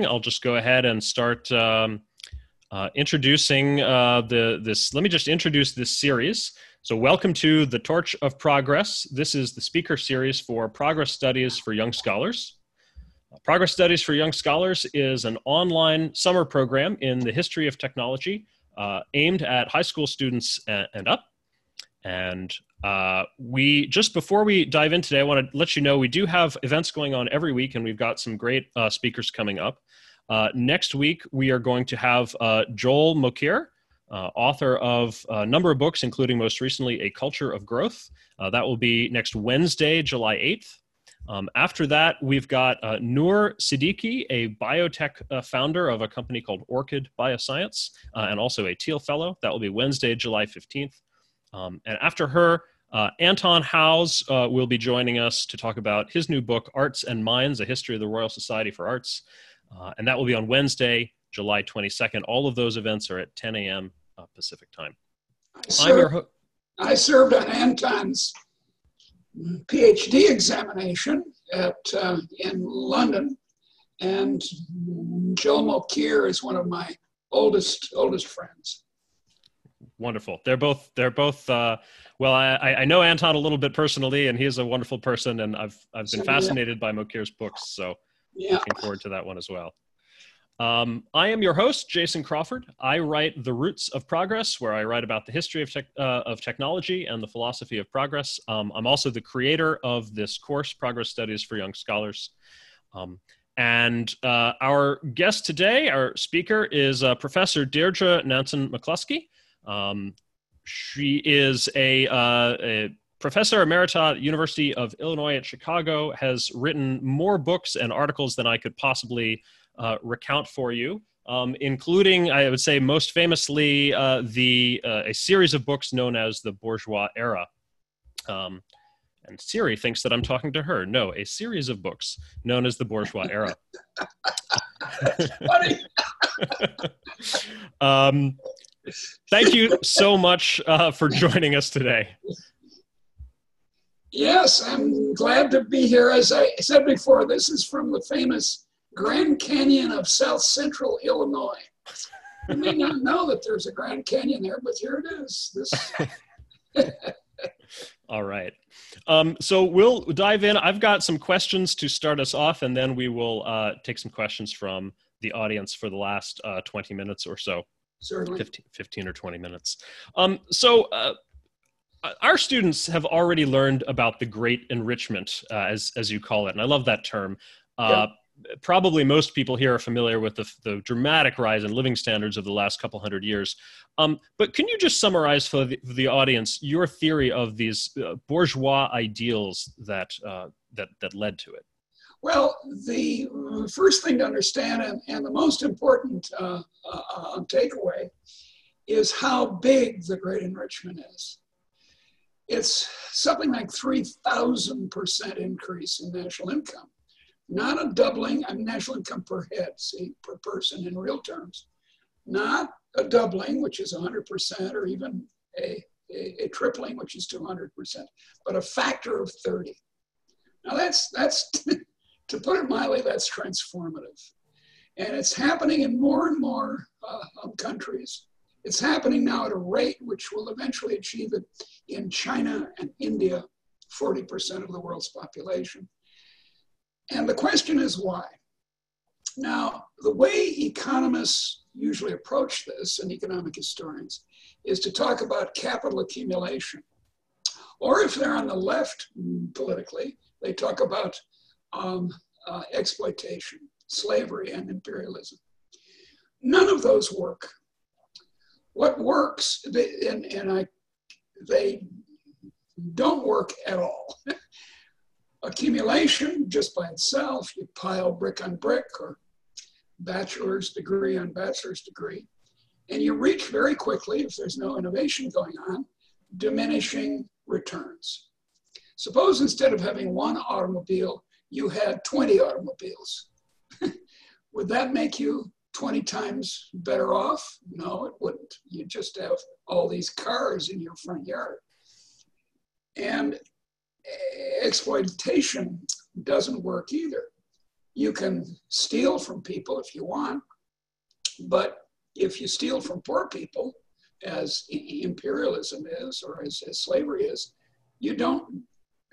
I'll just go ahead and start um, uh, introducing uh, the this. Let me just introduce this series. So, welcome to the Torch of Progress. This is the speaker series for Progress Studies for Young Scholars. Progress Studies for Young Scholars is an online summer program in the history of technology uh, aimed at high school students and, and up. And uh, we just before we dive in today, I want to let you know we do have events going on every week, and we've got some great uh, speakers coming up. Uh, next week, we are going to have uh, Joel Mokyr, uh, author of a number of books, including most recently A Culture of Growth. Uh, that will be next Wednesday, July 8th. Um, after that, we've got uh, Noor Siddiqui, a biotech uh, founder of a company called Orchid Bioscience, uh, and also a Thiel Fellow. That will be Wednesday, July 15th. Um, and after her, uh, Anton Howes uh, will be joining us to talk about his new book, Arts and Minds A History of the Royal Society for Arts. Uh, and that will be on Wednesday, July 22nd. All of those events are at 10 a.m. Pacific time. I served, ho- I served on Anton's PhD examination at uh, in London, and Joel Mokyr is one of my oldest oldest friends. Wonderful. They're both they're both. Uh, well, I, I know Anton a little bit personally, and he's a wonderful person, and I've I've been fascinated by Mokyr's books, so yeah. looking forward to that one as well. Um, I am your host, Jason Crawford. I write The Roots of Progress, where I write about the history of, tech, uh, of technology and the philosophy of progress. Um, I'm also the creator of this course, Progress Studies for Young Scholars. Um, and uh, our guest today, our speaker, is uh, Professor Deirdre Nansen McCloskey. Um, she is a, uh, a professor emerita at University of Illinois at Chicago, has written more books and articles than I could possibly uh, recount for you, um, including, I would say, most famously, uh, the uh, a series of books known as the Bourgeois Era. Um, and Siri thinks that I'm talking to her. No, a series of books known as the Bourgeois Era. funny. um, thank you so much uh, for joining us today. Yes, I'm glad to be here. As I said before, this is from the famous Grand Canyon of South Central Illinois. You may not know that there's a Grand Canyon there, but here it is. This. All right. Um, so we'll dive in. I've got some questions to start us off, and then we will uh, take some questions from the audience for the last uh, 20 minutes or so. Certainly. 15, 15 or 20 minutes. Um, so, uh, our students have already learned about the great enrichment, uh, as, as you call it, and I love that term. Uh, probably most people here are familiar with the, the, dramatic rise in living standards of the last couple hundred years. Um, but can you just summarize for the, for the audience your theory of these uh, bourgeois ideals that, uh, that, that led to it? Well, the first thing to understand, and, and the most important uh, uh, uh takeaway, is how big the Great Enrichment is. It's something like 3,000% increase in national income not a doubling of national income per head, see, per person in real terms. Not a doubling, which is 100%, or even a, a, a tripling, which is 200%, but a factor of 30. Now that's, that's to put it mildly, that's transformative. And it's happening in more and more uh, countries. It's happening now at a rate which will eventually achieve it in China and India, 40% of the world's population. And the question is why? Now, the way economists usually approach this, and economic historians, is to talk about capital accumulation. Or if they're on the left politically, they talk about um, uh, exploitation, slavery, and imperialism. None of those work. What works, and, and I, they don't work at all. accumulation just by itself, you pile brick on brick or bachelor's degree on bachelor's degree, and you reach very quickly, if there's no innovation going on, diminishing returns. Suppose instead of having one automobile, you had 20 automobiles. Would that make you 20 times better off? No, it wouldn't. You just have all these cars in your front yard. And exploitation doesn't work either. You can steal from people if you want, but if you steal from poor people, as imperialism is or as, as slavery is, you don't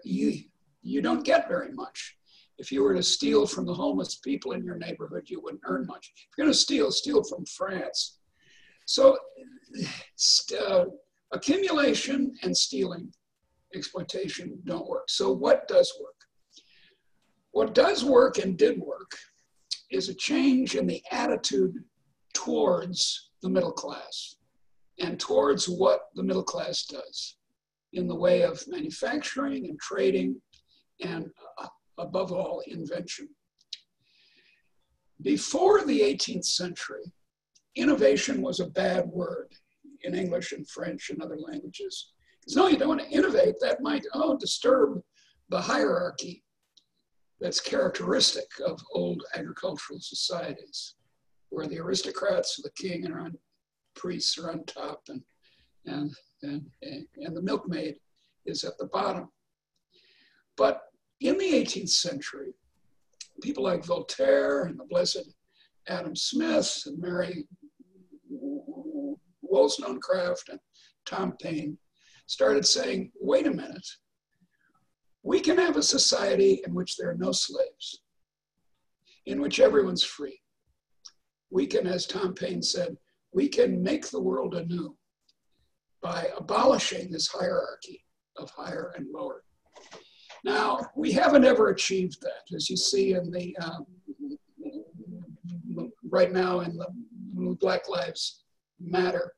you you don't get very much. If you were to steal from the homeless people in your neighborhood, you wouldn't earn much. If you're going to steal, steal from France. So, uh, accumulation and stealing, exploitation don't work. So, what does work? What does work and did work is a change in the attitude towards the middle class and towards what the middle class does in the way of manufacturing and trading and uh, above all, invention. Before the 18th century, innovation was a bad word in English and French and other languages. Because no, you don't want to innovate, that might oh, disturb the hierarchy that's characteristic of old agricultural societies, where the aristocrats, the king, and on, priests are on top, and, and, and, and the milkmaid is at the bottom. But in the 18th century, people like Voltaire and the blessed Adam Smith and Mary Wollstonecraft and Tom Paine started saying, wait a minute, we can have a society in which there are no slaves, in which everyone's free. We can, as Tom Paine said, we can make the world anew by abolishing this hierarchy of higher and lower. Now, we haven't ever achieved that, as you see in the, um, right now in the Black Lives Matter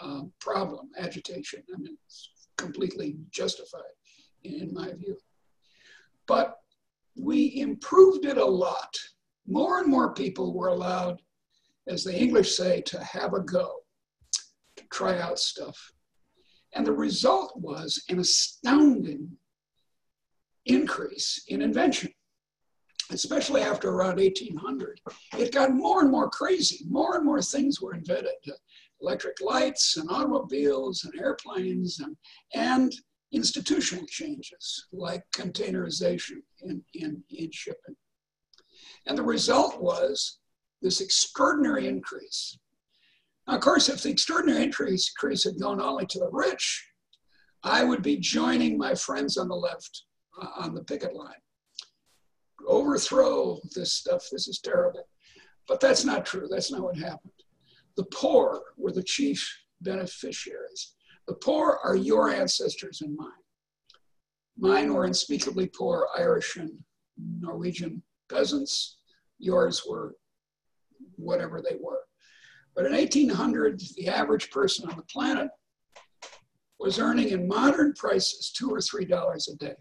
uh, problem, agitation. I mean, it's completely justified in my view. But we improved it a lot. More and more people were allowed, as the English say, to have a go, to try out stuff. And the result was an astounding increase in invention, especially after around 1800. It got more and more crazy. More and more things were invented electric lights and automobiles and airplanes and, and institutional changes like containerization in, in, in shipping. And the result was this extraordinary increase. Now, of course, if the extraordinary increase, increase had gone only to the rich, I would be joining my friends on the left uh, on the picket line. Overthrow this stuff. This is terrible. But that's not true. That's not what happened. The poor were the chief beneficiaries. The poor are your ancestors and mine. Mine were unspeakably poor Irish and Norwegian peasants. Yours were whatever they were. But in 1800, the average person on the planet was earning in modern prices two or three dollars a day.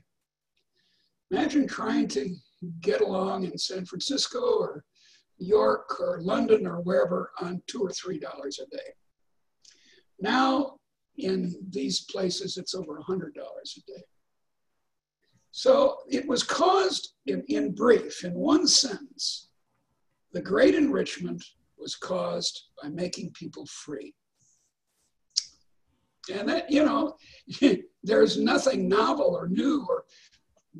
Imagine trying to get along in San Francisco or York or London or wherever on two or three dollars a day. Now, in these places, it's over a hundred dollars a day. So it was caused, in, in brief, in one sentence, the great enrichment was caused by making people free. And that, you know, there's nothing novel or new or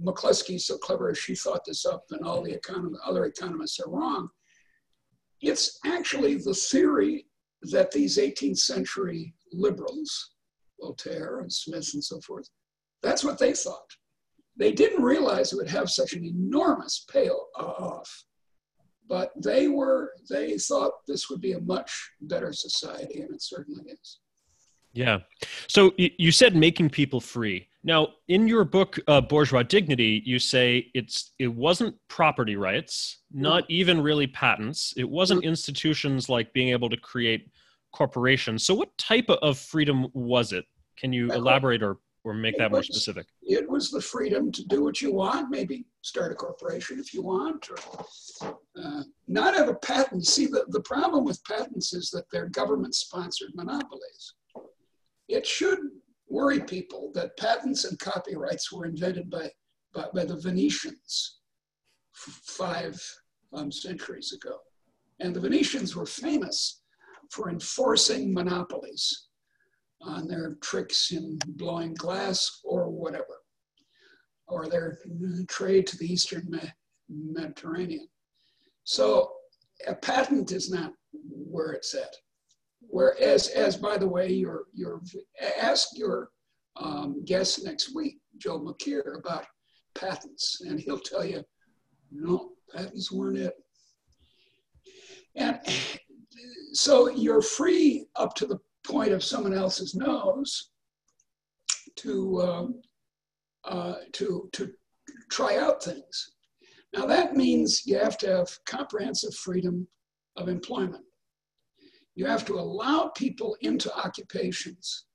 McCloskey's so clever she thought this up and all the other economists are wrong. It's actually the theory that these 18th century liberals, Voltaire and Smith and so forth, that's what they thought. They didn't realize it would have such an enormous payoff, but they were, they thought this would be a much better society, and it certainly is. Yeah. So you said making people free. Now, in your book, uh, Bourgeois Dignity, you say it's it wasn't property rights, not even really patents. It wasn't institutions like being able to create corporations. So, what type of freedom was it? Can you elaborate or or make that more specific? It was the freedom to do what you want, maybe start a corporation if you want, or uh, not have a patent. See, the, the problem with patents is that they're government sponsored monopolies. It should worry people that patents and copyrights were invented by, by, by the Venetians five um, centuries ago. And the Venetians were famous for enforcing monopolies on their tricks in blowing glass or whatever, or their trade to the Eastern Mediterranean. So a patent is not where it's at. Whereas, as by the way, your your ask your um, guest next week, Joe Mokyr, about patents, and he'll tell you, no, patents weren't it. And so you're free up to the point of someone else's nose to um, uh, to to try out things. Now that means you have to have comprehensive freedom of employment. You have to allow people into occupations.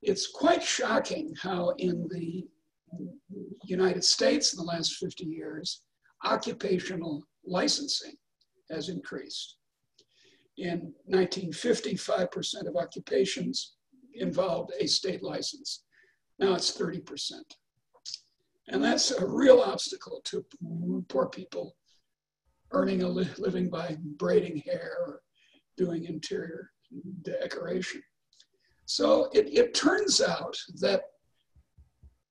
It's quite shocking how in the United States in the last 50 years, occupational licensing has increased. In 1950, 5% of occupations involved a state license. Now it's 30%. And that's a real obstacle to poor people earning a li living by braiding hair or doing interior decoration. So it, it turns out that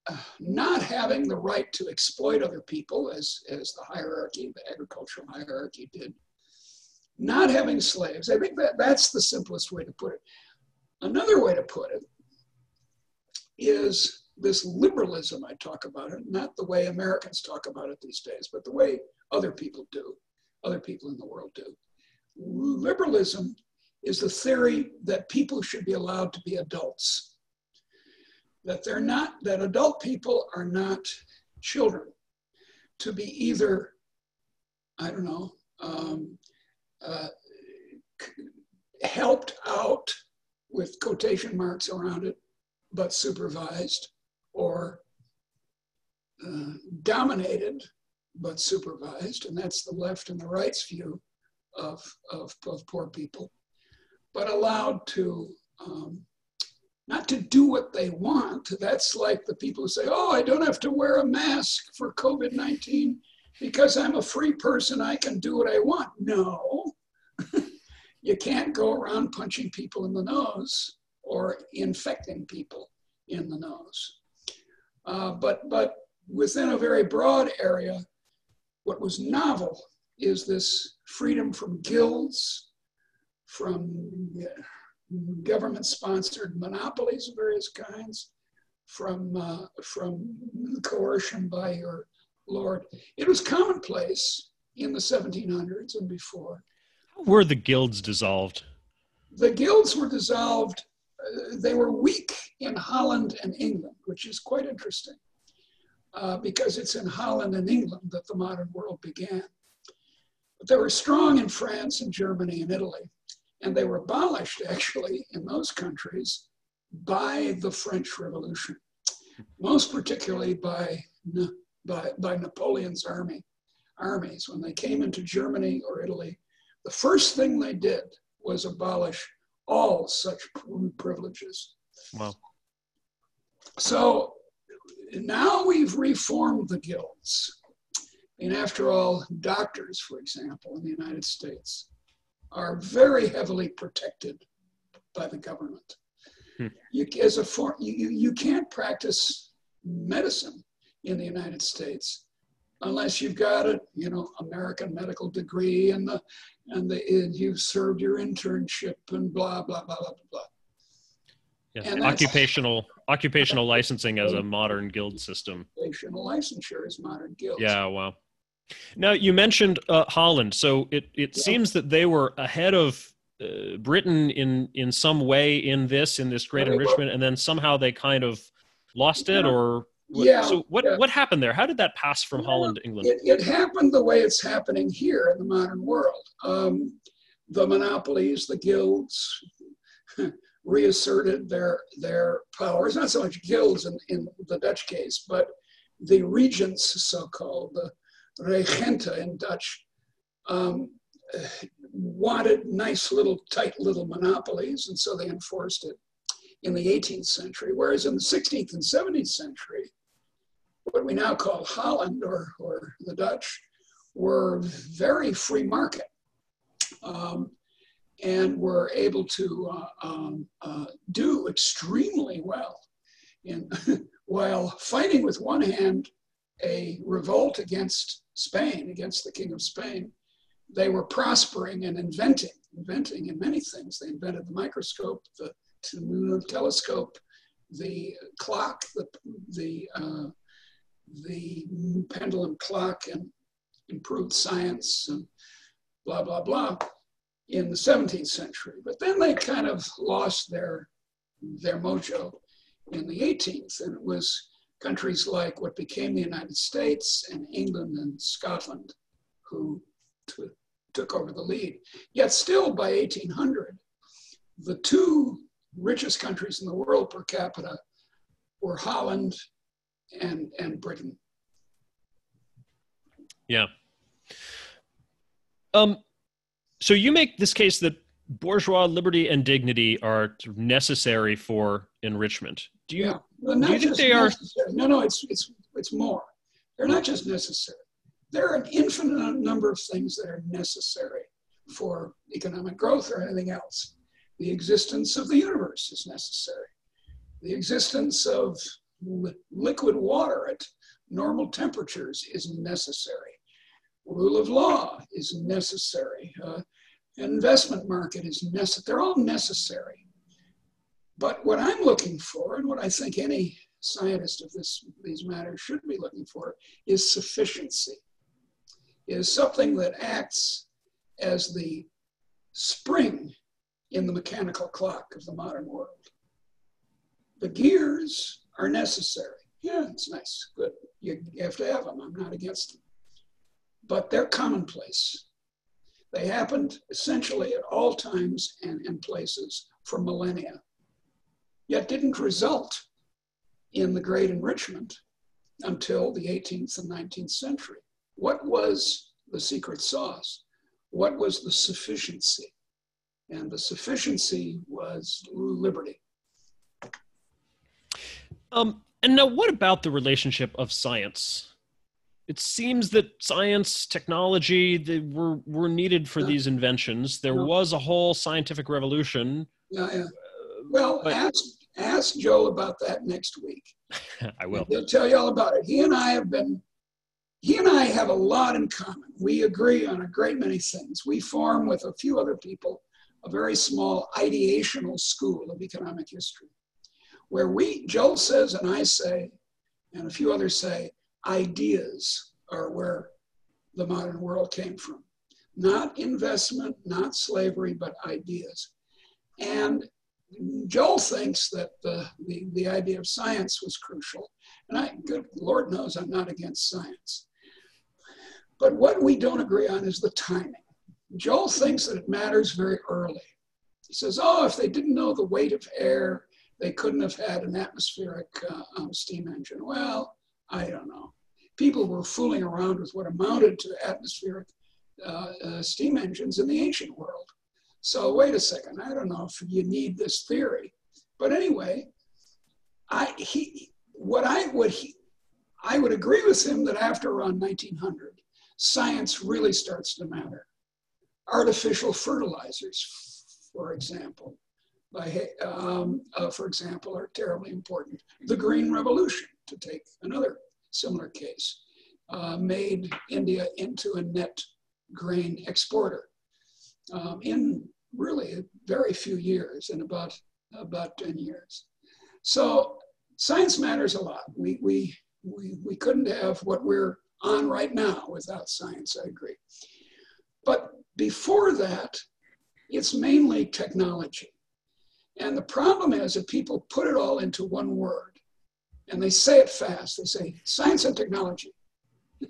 uh, not having the right to exploit other people, as, as the hierarchy, the agricultural hierarchy did, not having slaves, I think that that's the simplest way to put it. Another way to put it is this liberalism I talk about it, not the way Americans talk about it these days, but the way other people do, other people in the world do. Liberalism is the theory that people should be allowed to be adults, that they're not, that adult people are not children, to be either, I don't know, um, uh, helped out with quotation marks around it, but supervised, or uh, dominated but supervised, and that's the left and the right's view of, of, of poor people, but allowed to um, not to do what they want. That's like the people who say, oh, I don't have to wear a mask for COVID 19 because I'm a free person, I can do what I want. No, you can't go around punching people in the nose or infecting people in the nose. Uh, but, but within a very broad area, what was novel is this freedom from guilds, from government sponsored monopolies of various kinds, from, uh, from coercion by your lord. It was commonplace in the 1700s and before. How were the guilds dissolved? The guilds were dissolved. Uh, they were weak in Holland and England, which is quite interesting uh, because it's in Holland and England that the modern world began. But they were strong in France and Germany and Italy, and they were abolished actually in those countries by the French Revolution, most particularly by, by, by Napoleon's army, armies. When they came into Germany or Italy, the first thing they did was abolish all such privileges. Wow. So now we've reformed the guilds. And after all, doctors, for example, in the United States, are very heavily protected by the government. Hmm. You, as a for, you, you can't practice medicine in the United States unless you've got a you know American medical degree and the and the and you've served your internship and blah blah blah blah blah. Yeah. And occupational occupational licensing as a modern guild system. Occupational licensure is modern guild. Yeah, wow. Now you mentioned uh, Holland, so it it yeah. seems that they were ahead of uh, Britain in in some way in this in this great enrichment, and then somehow they kind of lost it, or yeah. So what yeah. what happened there? How did that pass from Holland to England? It, it, happened the way it's happening here in the modern world. Um, the monopolies, the guilds, reasserted their their powers. Not so much guilds in, in the Dutch case, but the regents, so-called the regenten in Dutch, um, wanted nice little tight little monopolies, and so they enforced it in the 18th century. Whereas in the 16th and 17th century, what we now call Holland or, or the Dutch were very free market. Um, and were able to uh, um, uh, do extremely well in, while fighting with one hand a revolt against Spain, against the King of Spain, they were prospering and inventing, inventing in many things. They invented the microscope, the, telescope, the clock, the, the, uh, the pendulum clock, and improved science, and blah, blah, blah, in the 17th century. But then they kind of lost their, their mojo in the 18th, and it was countries like what became the United States and England and Scotland who took over the lead. Yet, still by 1800, the two richest countries in the world per capita were Holland and, and Britain. Yeah. Um, so you make this case that bourgeois liberty and dignity are necessary for enrichment. Do you, yeah. well, do you think they necessary. are? No, no, it's, it's, it's more. They're not just necessary. There are an infinite number of things that are necessary for economic growth or anything else. The existence of the universe is necessary. The existence of li- liquid water at normal temperatures is necessary. Rule of law is necessary. Uh, investment market is necessary. They're all necessary. But what I'm looking for, and what I think any scientist of this, these matters should be looking for, is sufficiency, is something that acts as the spring in the mechanical clock of the modern world. The gears are necessary. Yeah, it's nice, good. You have to have them. I'm not against them. But they're commonplace. They happened essentially at all times and in places for millennia, yet didn't result in the great enrichment until the 18th and 19th century. What was the secret sauce? What was the sufficiency? And the sufficiency was liberty. Um, and now, what about the relationship of science it seems that science, technology, they were were needed for yeah. these inventions. There yeah. was a whole scientific revolution. Yeah, yeah. Well, but, ask ask Joe about that next week. I will. He'll tell you all about it. He and I have been. He and I have a lot in common. We agree on a great many things. We form with a few other people a very small ideational school of economic history, where we, Joe says, and I say, and a few others say, ideas are where the modern world came from. Not investment, not slavery, but ideas. And Joel thinks that the, the, the idea of science was crucial. And I, good Lord knows I'm not against science. But what we don't agree on is the timing. Joel thinks that it matters very early. He says, oh, if they didn't know the weight of air, they couldn't have had an atmospheric uh, um, steam engine. Well, I don't know. People were fooling around with what amounted to atmospheric uh, uh, steam engines in the ancient world. So wait a second, I don't know if you need this theory, but anyway, I he what I would he I would agree with him that after around 1900, science really starts to matter. Artificial fertilizers, for example, by, um, uh, for example, are terribly important. The Green Revolution, to take another similar case, uh, made India into a net grain exporter um, in really very few years, in about, about 10 years. So science matters a lot. We, we, we, we couldn't have what we're on right now without science, I agree. But before that, it's mainly technology. And the problem is that people put it all into one word and they say it fast. They say science and technology.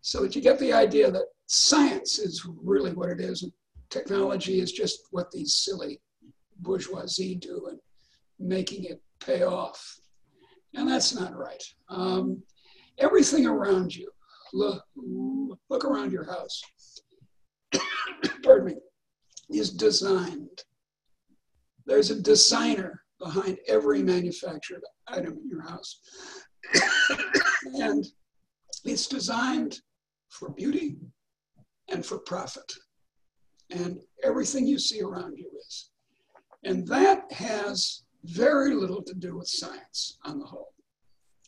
so that you get the idea that science is really what it is, and technology is just what these silly bourgeoisie do and making it pay off. And that's not right. Um, everything around you, look, look around your house, pardon me, is designed. There's a designer behind every manufactured item in your house. and it's designed for beauty and for profit. And everything you see around you is. And that has very little to do with science on the whole.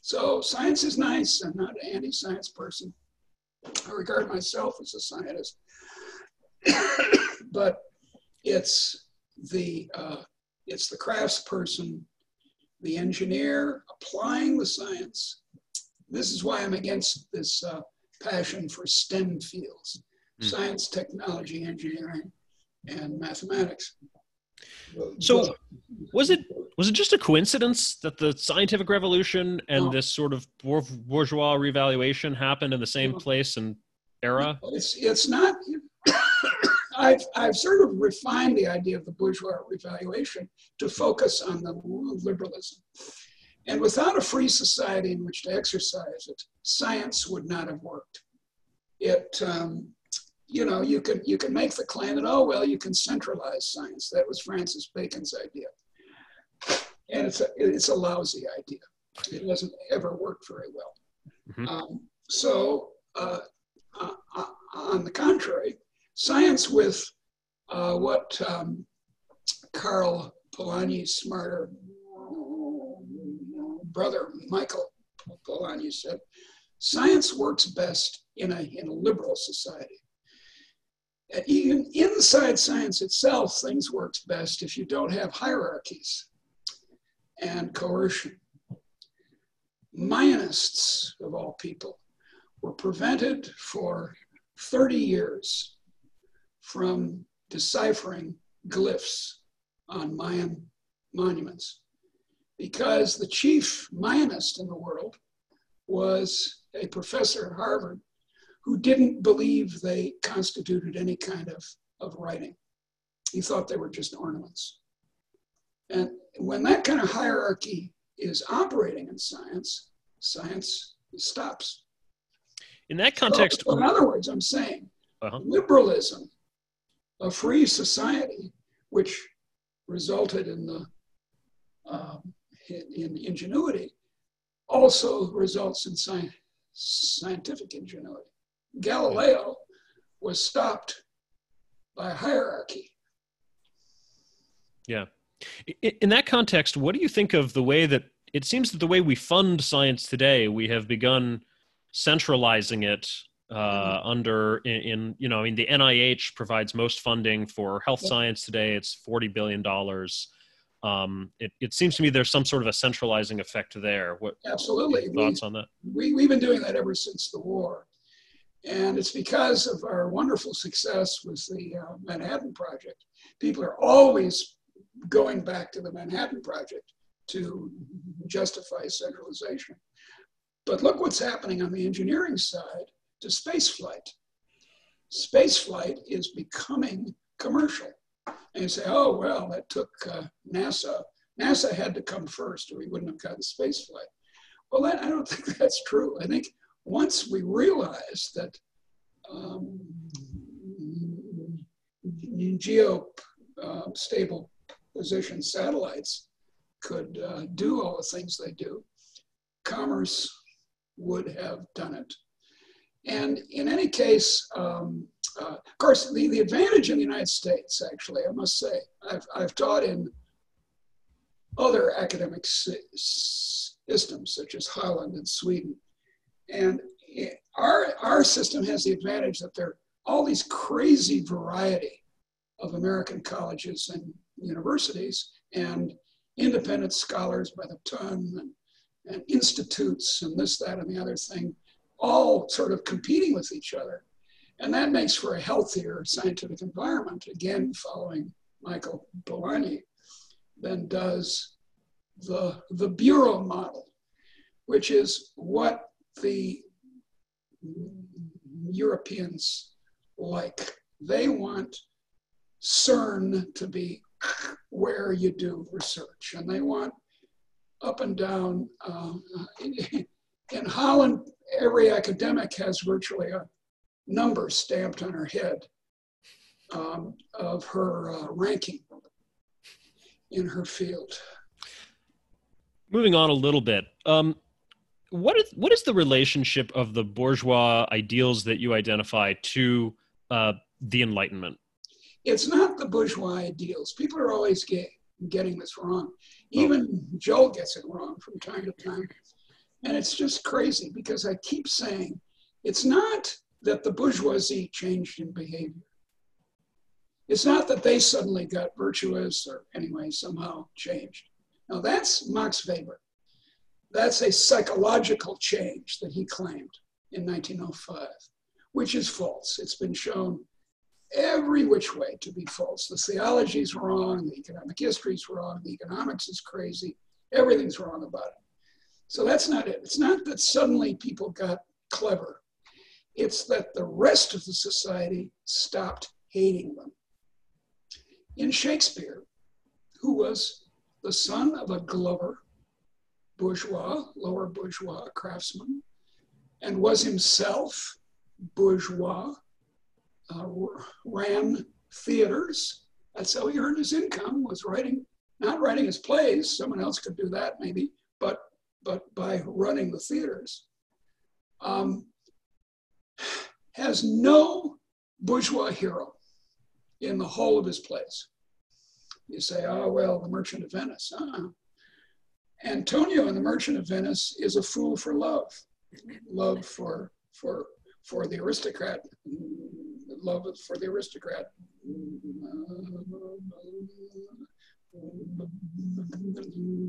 So science is nice. I'm not an anti-science person. I regard myself as a scientist. but it's the uh, it's the craftsperson, the engineer applying the science. This is why I'm against this uh, passion for STEM fields: mm. science, technology, engineering, and mathematics. So, was it was it just a coincidence that the scientific revolution and no. this sort of bourgeois revaluation happened in the same no. place and era? It's it's not. I've I've sort of refined the idea of the bourgeois revaluation to focus on the liberalism, and without a free society in which to exercise it, science would not have worked. It um, you know, you can you can make the claim that oh well, you can centralize science. That was Francis Bacon's idea, and it's a it's a lousy idea. It doesn't ever work very well. Mm-hmm. Um, so, uh, uh, uh on the contrary, science with uh, what um, Karl Polanyi's smarter brother Michael Polanyi said, science works best in a in a liberal society even inside science itself, things work best if you don't have hierarchies and coercion. Mayanists, of all people, were prevented for 30 years from deciphering glyphs on Mayan monuments because the chief Mayanist in the world was a professor at Harvard who didn't believe they constituted any kind of, of writing. He thought they were just ornaments. And when that kind of hierarchy is operating in science, science stops. In that context, so, in other words, I'm saying uh-huh. liberalism, a free society, which resulted in the um, in, in, ingenuity, also results in sci- scientific ingenuity. Galileo was stopped by hierarchy. Yeah. In that context, what do you think of the way that it seems that the way we fund science today, we have begun centralizing it uh, mm-hmm. under in, in, you know, I mean, the NIH provides most funding for health yeah. science today. It's forty billion dollars. Um, it, it seems to me there's some sort of a centralizing effect there. What absolutely thoughts we, on that? We we've been doing that ever since the war. And it's because of our wonderful success with the uh, Manhattan Project. People are always going back to the Manhattan Project to justify centralization. But look what's happening on the engineering side to spaceflight. Spaceflight is becoming commercial. And you say, oh, well, that took uh, NASA. NASA had to come first or we wouldn't have gotten spaceflight. Well, that, I don't think that's true. I think once we realized that um, geo uh, stable position satellites could uh, do all the things they do, commerce would have done it. And in any case, um, uh, of course, the, the advantage in the United States, actually, I must say, I've, I've taught in other academic systems, such as Holland and Sweden, and our, our system has the advantage that there are all these crazy variety of American colleges and universities and independent scholars by the ton and, and institutes and this, that, and the other thing, all sort of competing with each other. And that makes for a healthier scientific environment, again, following Michael Polanyi, than does the, the bureau model, which is what the Europeans like. They want CERN to be where you do research, and they want up and down. Uh, in, Holland, every academic has virtually a number stamped on her head um, of her uh, ranking in her field. Moving on a little bit. Um, what is what is the relationship of the bourgeois ideals that you identify to uh, the Enlightenment? It's not the bourgeois ideals. People are always get, getting this wrong. Even oh. Joe gets it wrong from time to time, and it's just crazy because I keep saying it's not that the bourgeoisie changed in behavior. It's not that they suddenly got virtuous or anyway somehow changed. Now that's Max Weber. That's a psychological change that he claimed in 1905, which is false. It's been shown every which way to be false. The theology is wrong, the economic history is wrong, the economics is crazy, everything's wrong about it. So that's not it. It's not that suddenly people got clever. It's that the rest of the society stopped hating them. In Shakespeare, who was the son of a glover, bourgeois, lower bourgeois craftsman, and was himself bourgeois, uh, ran theaters. That's how he earned his income, was writing, not writing his plays, someone else could do that maybe, but, but by running the theaters. Um, has no bourgeois hero in the whole of his plays. You say, oh, well, the Merchant of Venice. Uh-uh. Antonio in the Merchant of Venice is a fool for love, love for, for, for the aristocrat, love for the aristocrat.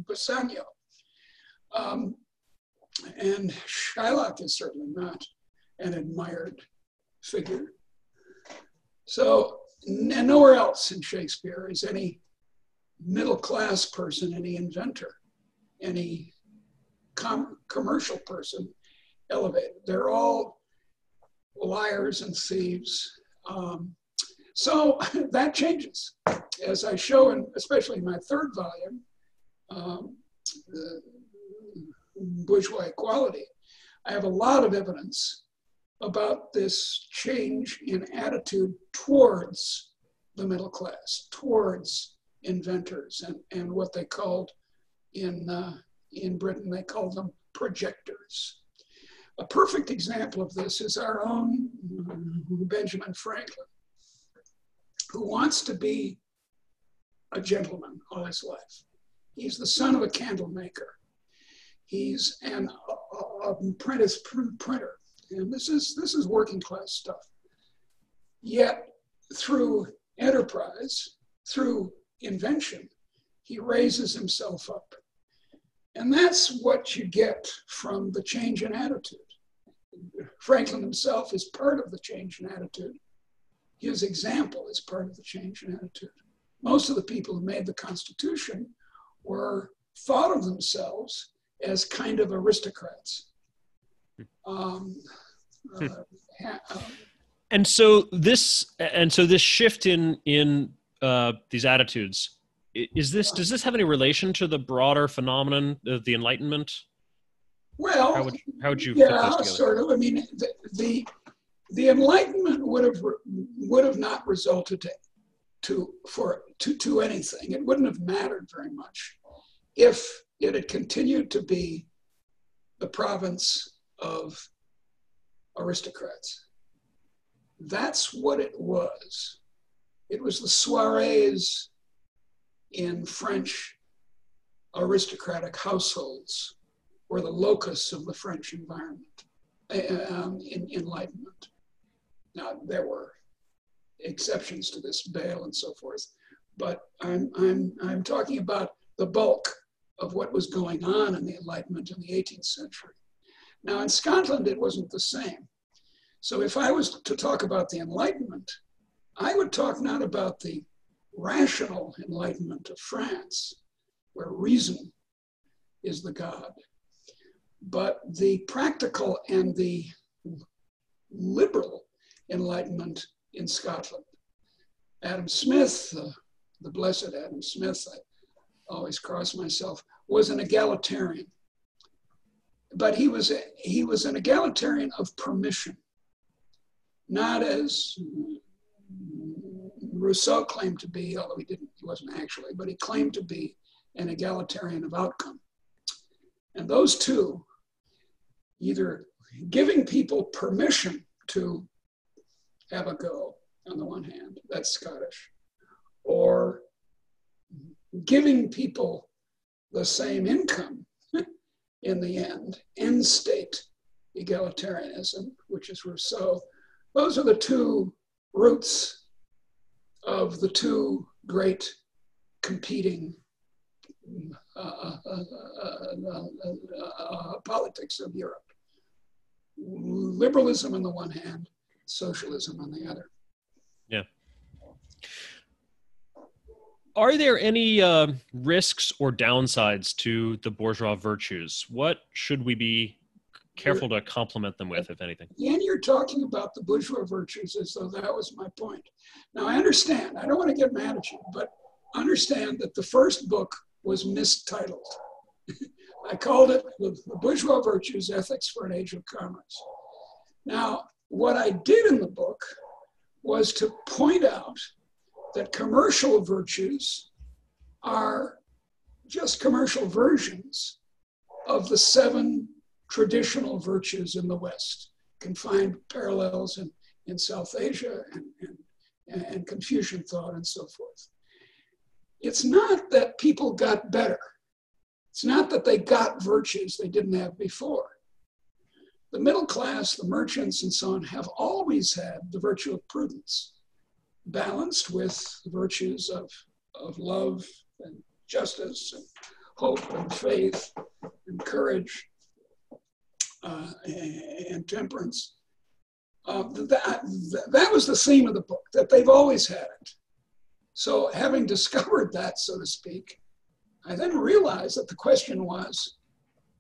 Bassanio. Um, and Shylock is certainly not an admired figure. So, nowhere else in Shakespeare is any middle class person, any inventor, any com- commercial person elevated. They're all liars and thieves. Um, so that changes. As I show, in, especially in my third volume, um, Bourgeois Equality, I have a lot of evidence about this change in attitude towards the middle class, towards inventors, and, and what they called in, uh, in Britain, they call them projectors. A perfect example of this is our own Benjamin Franklin, who wants to be a gentleman all his life. He's the son of a candle maker. He's an apprentice printer and this is this is working class stuff. Yet through enterprise, through invention, he raises himself up. And that's what you get from the change in attitude. Franklin himself is part of the change in attitude. His example is part of the change in attitude. Most of the people who made the Constitution were thought of themselves as kind of aristocrats. Um, uh, um, and so this and so this shift in in uh, these attitudes is this does this have any relation to the broader phenomenon of the Enlightenment? Well, how would, how would you yeah, sort of. I mean, the, the the Enlightenment would have would have not resulted to, to for to to anything. It wouldn't have mattered very much if it had continued to be the province of aristocrats. That's what it was. It was the soirees in French aristocratic households were the locus of the French environment, uh, um, in enlightenment. Now, there were exceptions to this, Bayle and so forth, but I'm, I'm, I'm talking about the bulk of what was going on in the Enlightenment in the 18th century. Now, in Scotland, it wasn't the same. So, if I was to talk about the Enlightenment, I would talk not about the rational enlightenment of France, where reason is the God, but the practical and the liberal enlightenment in Scotland. Adam Smith, uh, the blessed Adam Smith, I always cross myself, was an egalitarian but he was a, he was an egalitarian of permission, not as Rousseau claimed to be, although he didn't, he wasn't actually, but he claimed to be an egalitarian of outcome. And those two, either giving people permission to have a go on the one hand, that's Scottish, or giving people the same income in the end, end state egalitarianism, which is Rousseau. Those are the two roots of the two great competing uh, uh, uh, politics of Europe liberalism on the one hand, socialism on the other. Yeah. Are there any uh, risks or downsides to the bourgeois virtues? What should we be careful to complement them with, if anything? And you're talking about the bourgeois virtues as though that was my point. Now, I understand, I don't want to get mad at you, but understand that the first book was mistitled. I called it The Bourgeois Virtues Ethics for an Age of Commerce. Now, what I did in the book was to point out that commercial virtues are just commercial versions of the seven traditional virtues in the West. Can find parallels in, in South Asia and, and, and Confucian thought and so forth. It's not that people got better. It's not that they got virtues they didn't have before. The middle class, the merchants, and so on have always had the virtue of prudence, balanced with the virtues of, of love and justice and hope and faith and courage uh, and temperance. Uh, that, that was the theme of the book, that they've always had it. So, having discovered that, so to speak, I then realized that the question was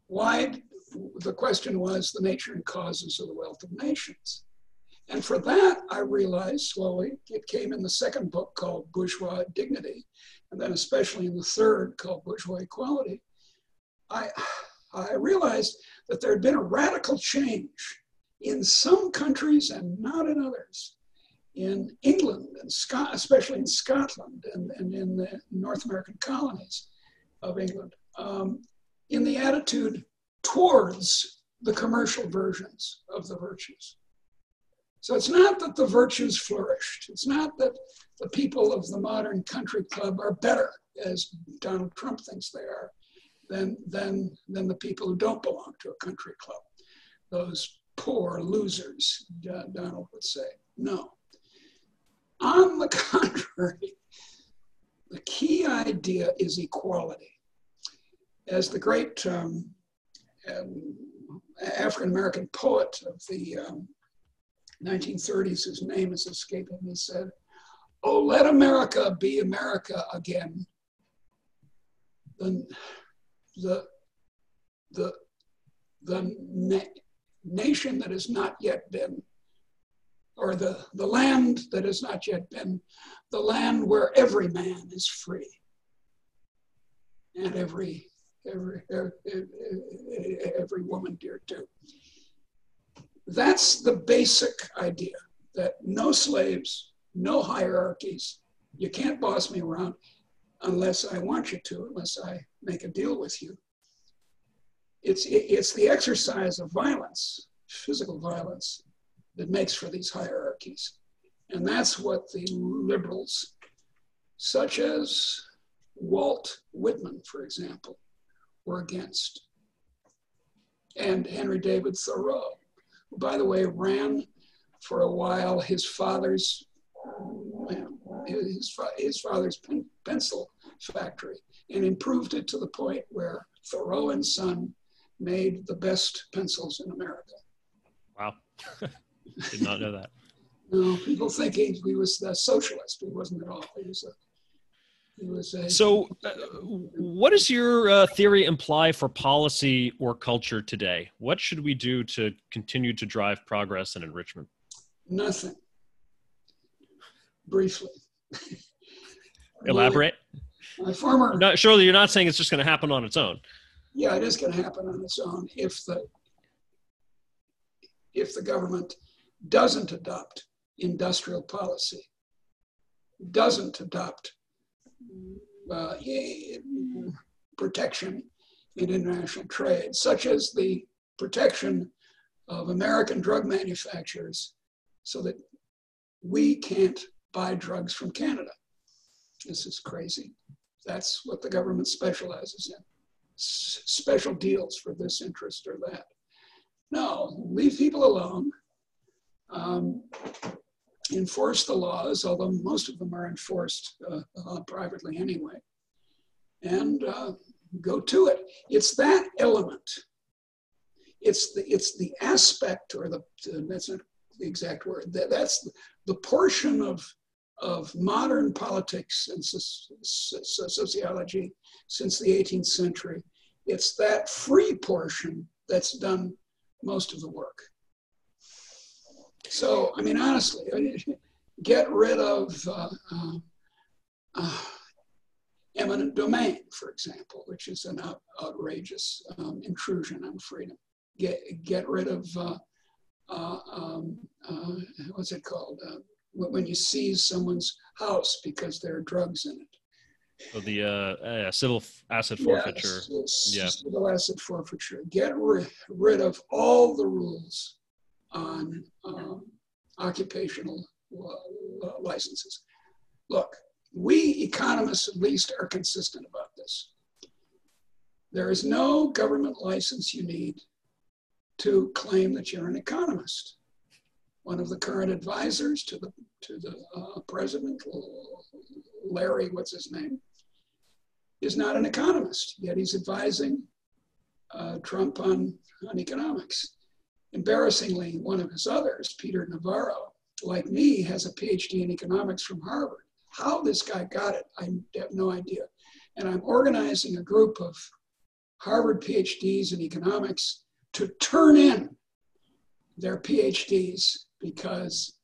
why the question was the nature and causes of the wealth of nations. And for that, I realized slowly, it came in the second book called Bourgeois Dignity, and then especially in the third called Bourgeois Equality. I, I realized that there had been a radical change in some countries and not in others. In England and Scot- especially in Scotland and, and in the North American colonies of England, um, in the attitude towards the commercial versions of the virtues. So it's not that the virtues flourished. It's not that the people of the modern country club are better, as Donald Trump thinks they are, than, than, than the people who don't belong to a country club. Those poor losers, Donald would say. No. On the contrary, the key idea is equality. As the great um, um, African American poet of the um, 1930s, whose name is escaping me, said, Oh, let America be America again. The, the, the, the na- nation that has not yet been, or the, the land that has not yet been, the land where every man is free and every every, every, every woman dear too. That's the basic idea that no slaves, no hierarchies. You can't boss me around unless I want you to, unless I make a deal with you. It's, it's the exercise of violence, physical violence, that makes for these hierarchies. And that's what the liberals, such as Walt Whitman, for example, were against. And Henry David Thoreau, who, by the way, ran for a while his father's his, his father's pen, pencil factory and improved it to the point where Thoreau and Son made the best pencils in America. Wow. Did not know that. no, people think he, he was a socialist. He wasn't at all. He was a so, uh, what does your uh, theory imply for policy or culture today? What should we do to continue to drive progress and enrichment? Nothing. Briefly. Elaborate. My, former. Not, surely you're not saying it's just going to happen on its own. Yeah, it is going to happen on its own if the if the government doesn't adopt industrial policy, doesn't adopt uh, protection in international trade, such as the protection of American drug manufacturers so that we can't buy drugs from Canada. This is crazy. That's what the government specializes in S- special deals for this interest or that. No, leave people alone. Um, enforce the laws, although most of them are enforced uh, uh, privately anyway, and uh, go to it. It's that element. It's the it's the aspect, or the that's not the exact word. That, that's the, the portion of of modern politics and sociology since the 18th century. It's that free portion that's done most of the work. So, I mean, honestly, get rid of uh, uh, uh, eminent domain, for example, which is an out, outrageous um, intrusion on freedom. Get, get rid of, uh, uh, um, uh, what's it called? When you seize someone's house because there are drugs in it. So the uh, civil asset forfeiture. Yes, yeah. Civil asset forfeiture. Get rid, rid of all the rules on um, occupational licenses. Look, we economists at least are consistent about this. There is no government license you need to claim that you're an economist. One of the current advisors to the to the uh, president, Larry, what's his name, is not an economist, yet he's advising uh, Trump on, on economics. Embarrassingly, one of his others, Peter Navarro, like me, has a PhD in economics from Harvard. How this guy got it, I have no idea. And I'm organizing a group of Harvard PhDs in economics to turn in their PhDs because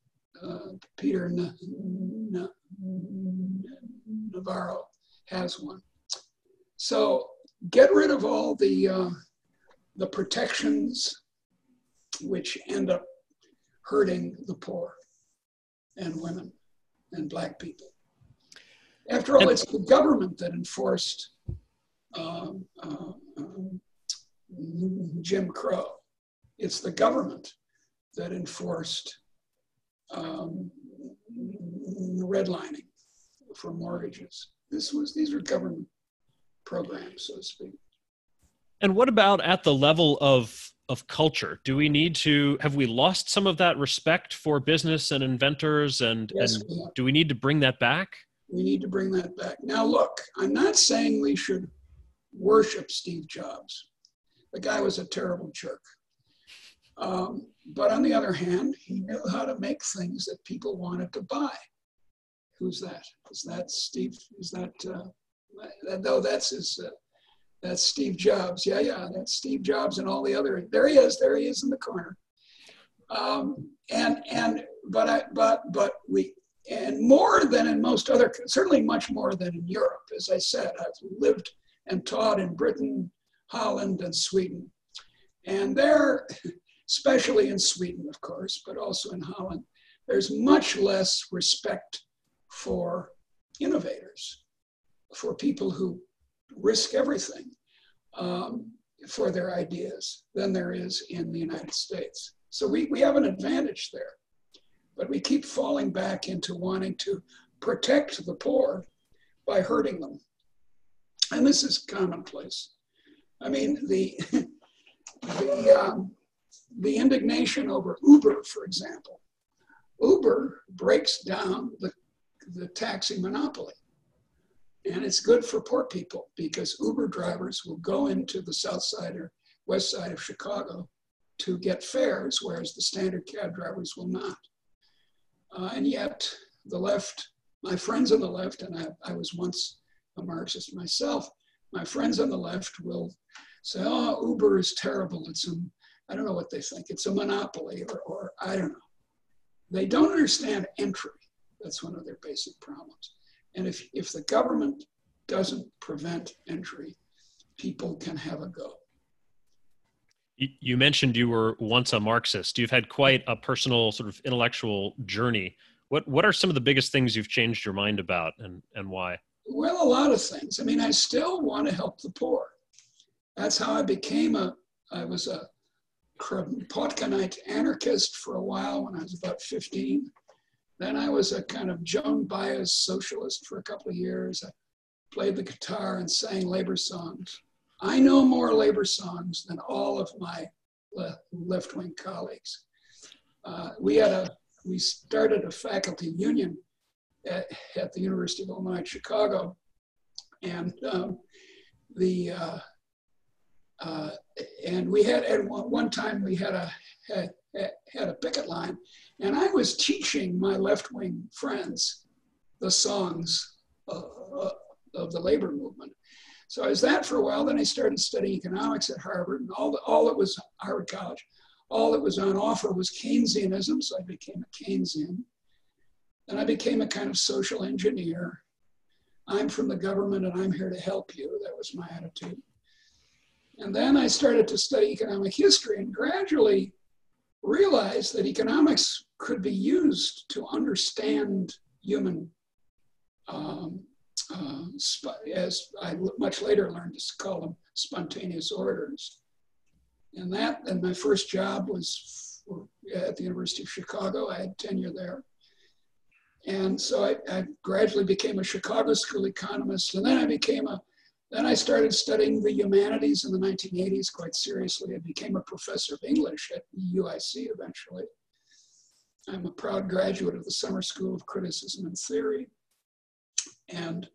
uh, Peter N- N- Navarro has one. So get rid of all the uh, the protections which end up hurting the poor and women and black people. After all, it's the government that enforced um, uh, um, Jim Crow. It's the government that enforced um, redlining for mortgages. This was these are government programs, so to speak. And what about at the level of of culture? Do we need to have we lost some of that respect for business and inventors and, yes, and we do we need to bring that back? We need to bring that back. Now look, I'm not saying we should worship Steve Jobs. The guy was a terrible jerk. Um, but on the other hand, he knew how to make things that people wanted to buy. Who's that? Is that Steve? Is that, uh, no, that's his, uh, that's Steve Jobs. Yeah, yeah, that's Steve Jobs and all the other. There he is. There he is in the corner. Um, and and but I but but we and more than in most other certainly much more than in Europe. As I said, I've lived and taught in Britain, Holland, and Sweden, and there, especially in Sweden, of course, but also in Holland, there's much less respect for innovators, for people who risk everything um, for their ideas than there is in the United States. So we, we have an advantage there. But we keep falling back into wanting to protect the poor by hurting them. And this is commonplace. I mean, the, the, um, the indignation over Uber, for example. Uber breaks down the, the taxi monopoly. And it's good for poor people because Uber drivers will go into the south side or west side of Chicago to get fares, whereas the standard cab drivers will not. Uh, and yet, the left, my friends on the left, and I, I was once a Marxist myself, my friends on the left will say, oh, Uber is terrible. It's a, I don't know what they think, it's a monopoly, or, or I don't know. They don't understand entry. That's one of their basic problems. And if, if the government doesn't prevent entry, people can have a go. You mentioned you were once a Marxist. You've had quite a personal sort of intellectual journey. What what are some of the biggest things you've changed your mind about and, and why? Well, a lot of things. I mean, I still want to help the poor. That's how I became a I was a Kropotkinite anarchist for a while when I was about 15. Then I was a kind of Joan Baez socialist for a couple of years. I played the guitar and sang labor songs. I know more labor songs than all of my left wing colleagues. Uh, we had a we started a faculty union at, at the University of Illinois at Chicago. And um, the uh, uh, and we had at one time we had a had, had a picket line, and I was teaching my left wing friends the songs uh, uh, of the labor movement. So I was that for a while. Then I started studying economics at Harvard, and all the, all that was Harvard College, all that was on offer was Keynesianism. So I became a Keynesian. Then I became a kind of social engineer. I'm from the government and I'm here to help you. That was my attitude. And then I started to study economic history and gradually realized that economics could be used to understand human, um, uh, as I much later learned to call them spontaneous orders. And that, and my first job was for, at the University of Chicago. I had tenure there. And so I, I gradually became a Chicago school economist, and then I became a then I started studying the humanities in the 1980s quite seriously. I became a professor of English at UIC eventually. I'm a proud graduate of the Summer School of Criticism and Theory. And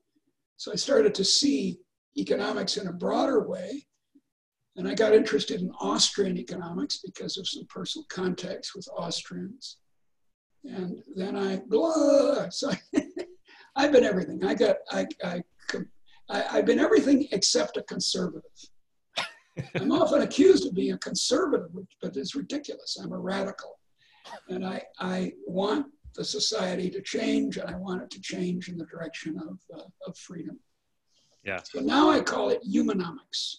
so I started to see economics in a broader way. And I got interested in Austrian economics because of some personal contacts with Austrians. And then I, blah, so I, I've been everything. I got, I, I I, have been everything except a conservative. I'm often accused of being a conservative, but it's ridiculous. I'm a radical. And I, I want the society to change, and I want it to change in the direction of, uh, of freedom. Yeah. So now I call it humanomics.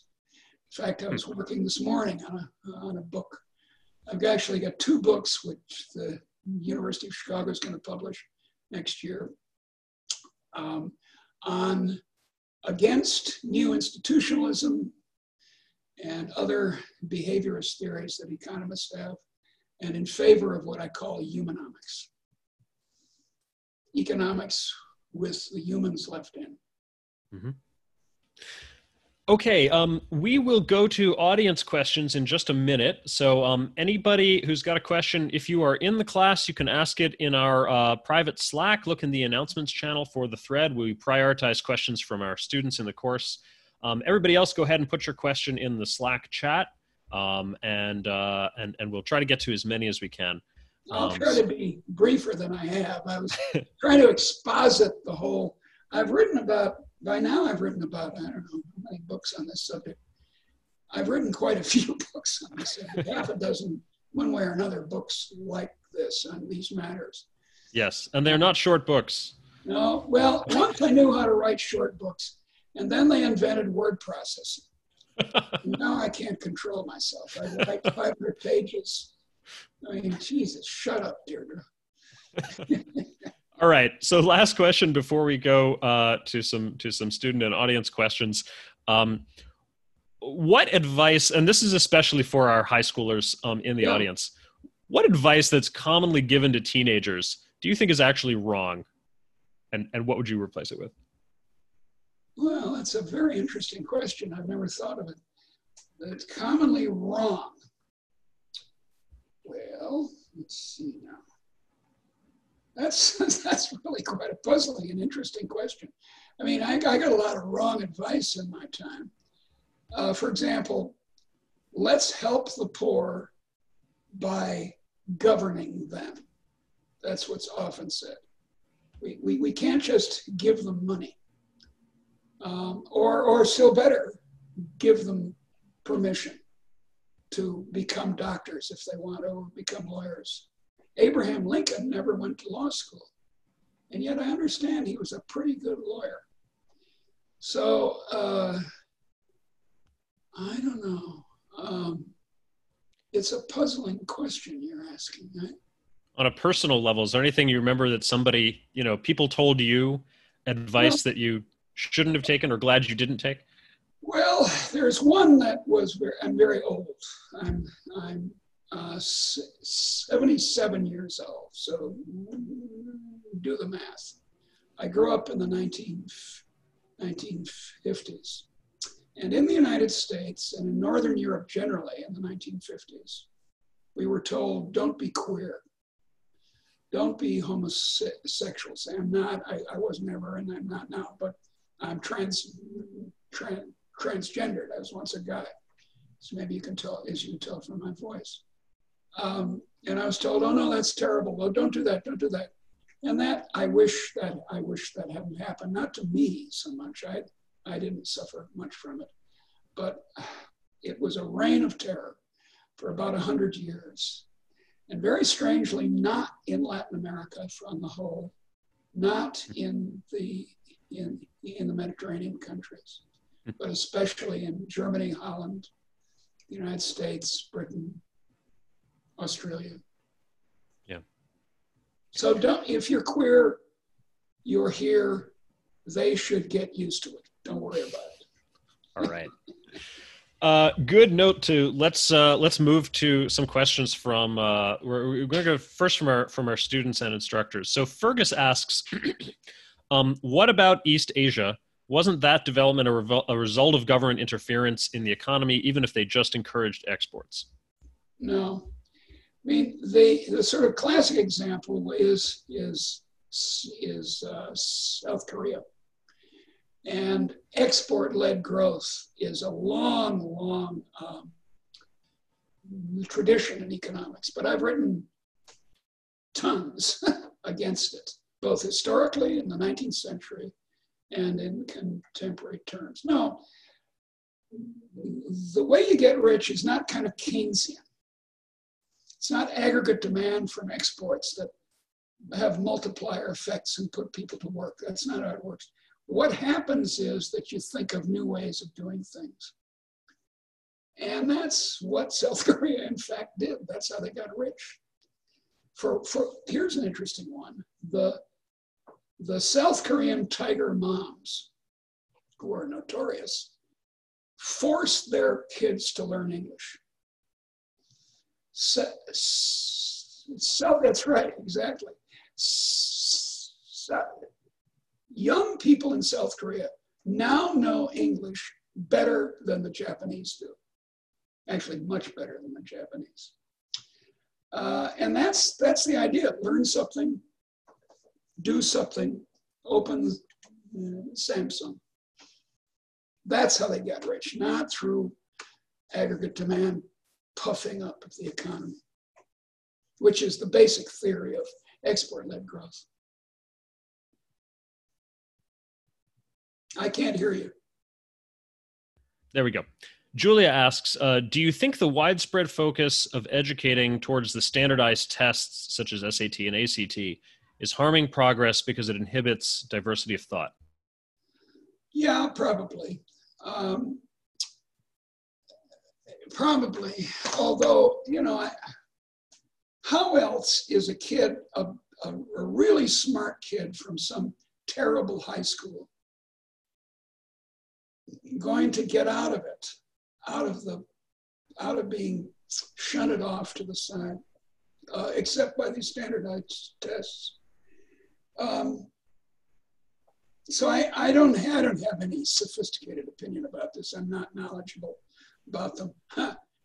In fact, I was working this morning on a, on a book. I've actually got two books which the University of Chicago is going to publish next year um, on against new institutionalism and other behaviorist theories that economists have, and in favor of what I call humanomics. Economics with the humans left in. Mm-hmm. Okay, um, we will go to audience questions in just a minute. So, um, anybody who's got a question, if you are in the class, you can ask it in our uh, private Slack. Look in the announcements channel for the thread. We prioritize questions from our students in the course. Um, everybody else, go ahead and put your question in the Slack chat, um, and uh, and and we'll try to get to as many as we can. I'll um, try to be briefer than I have. I was trying to exposit the whole. I've written about by now, I've written about, I don't know, how many books on this subject. I've written quite a few books on this subject, half a dozen, one way or another, books like this on these matters. Yes, and they're not short books. No, well, once I knew how to write short books, and then they invented word processing. now I can't control myself. I write 500 pages. I mean, Jesus, shut up, Deirdre. All right. So last question before we go uh, to some to some student and audience questions. Um, what advice, and this is especially for our high schoolers um, in the yeah. audience, what advice that's commonly given to teenagers do you think is actually wrong, and and what would you replace it with? Well, that's a very interesting question. I've never thought of it. That's commonly wrong. Well, let's see now. That's that's really quite a puzzling and interesting question. I mean, I, I got a lot of wrong advice in my time. Uh, for example, let's help the poor by governing them. That's what's often said. We, we, we can't just give them money. Um, or, or still better, give them permission to become doctors if they want to, or become lawyers. Abraham Lincoln never went to law school. And yet I understand he was a pretty good lawyer. So uh, I don't know. Um, it's a puzzling question you're asking. Right? On a personal level, is there anything you remember that somebody, you know, people told you advice well, that you shouldn't have taken or glad you didn't take? Well, there's one that was very, I'm very old. I'm, I'm uh, 77 years old. So do the math. I grew up in the 19, 1950s. And in the United States and in Northern Europe generally in the 1950s, we were told, don't be queer. don't be homosexual. Say, I'm not, I, I was never, and I'm not now, but I'm trans, trans, transgendered. I was once a guy. So maybe you can tell, as you can tell from my voice. Um, and I was told, oh no, that's terrible. Oh, don't do that, don't do that. And that, I wish that, I wish that hadn't happened. Not to me so much. I, I didn't suffer much from it. But it was a reign of terror for about 100 years. And very strangely, not in Latin America on the whole, not in the, in, in the Mediterranean countries, but especially in Germany, Holland, the United States, Britain, Australia. Yeah. So don't, if you're queer, you're here, they should get used to it. Don't worry about it. All right. Uh, good note to let's uh, let's move to some questions from uh, we're, we're going to go first from our from our students and instructors. So Fergus asks, um, what about East Asia? Wasn't that development a, revol- a result of government interference in the economy, even if they just encouraged exports? No, I mean the the sort of classic example is is is uh, South Korea. And export led growth is a long, long um, tradition in economics, but I've written tons against it, both historically in the 19th century and in contemporary terms. No, the way you get rich is not kind of Keynesian. It's not aggregate demand from exports that have multiplier effects and put people to work. That's not how it works. What happens is that you think of new ways of doing things. And that's what South Korea, in fact, did. That's how they got rich. For, for here's an interesting one: the the South Korean tiger moms, who are notorious, forced their kids to learn English. So, so that's right, exactly. So, young people in South Korea now know English better than the Japanese do. Actually, much better than the Japanese. Uh, and that's that's the idea. Learn something, do something, open uh, Samsung. That's how they got rich, not through aggregate demand puffing up the economy, which is the basic theory of export-led growth. I can't hear you. There we go. Julia asks uh, Do you think the widespread focus of educating towards the standardized tests, such as SAT and ACT, is harming progress because it inhibits diversity of thought? Yeah, probably. Um, probably. Although, you know, I, how else is a kid, a, a, a really smart kid from some terrible high school, going to get out of it, out of the, out of being shunted off to the side, uh, except by these standardized tests. Um, so I, I don't I don't have any sophisticated opinion about this. I'm not knowledgeable about them.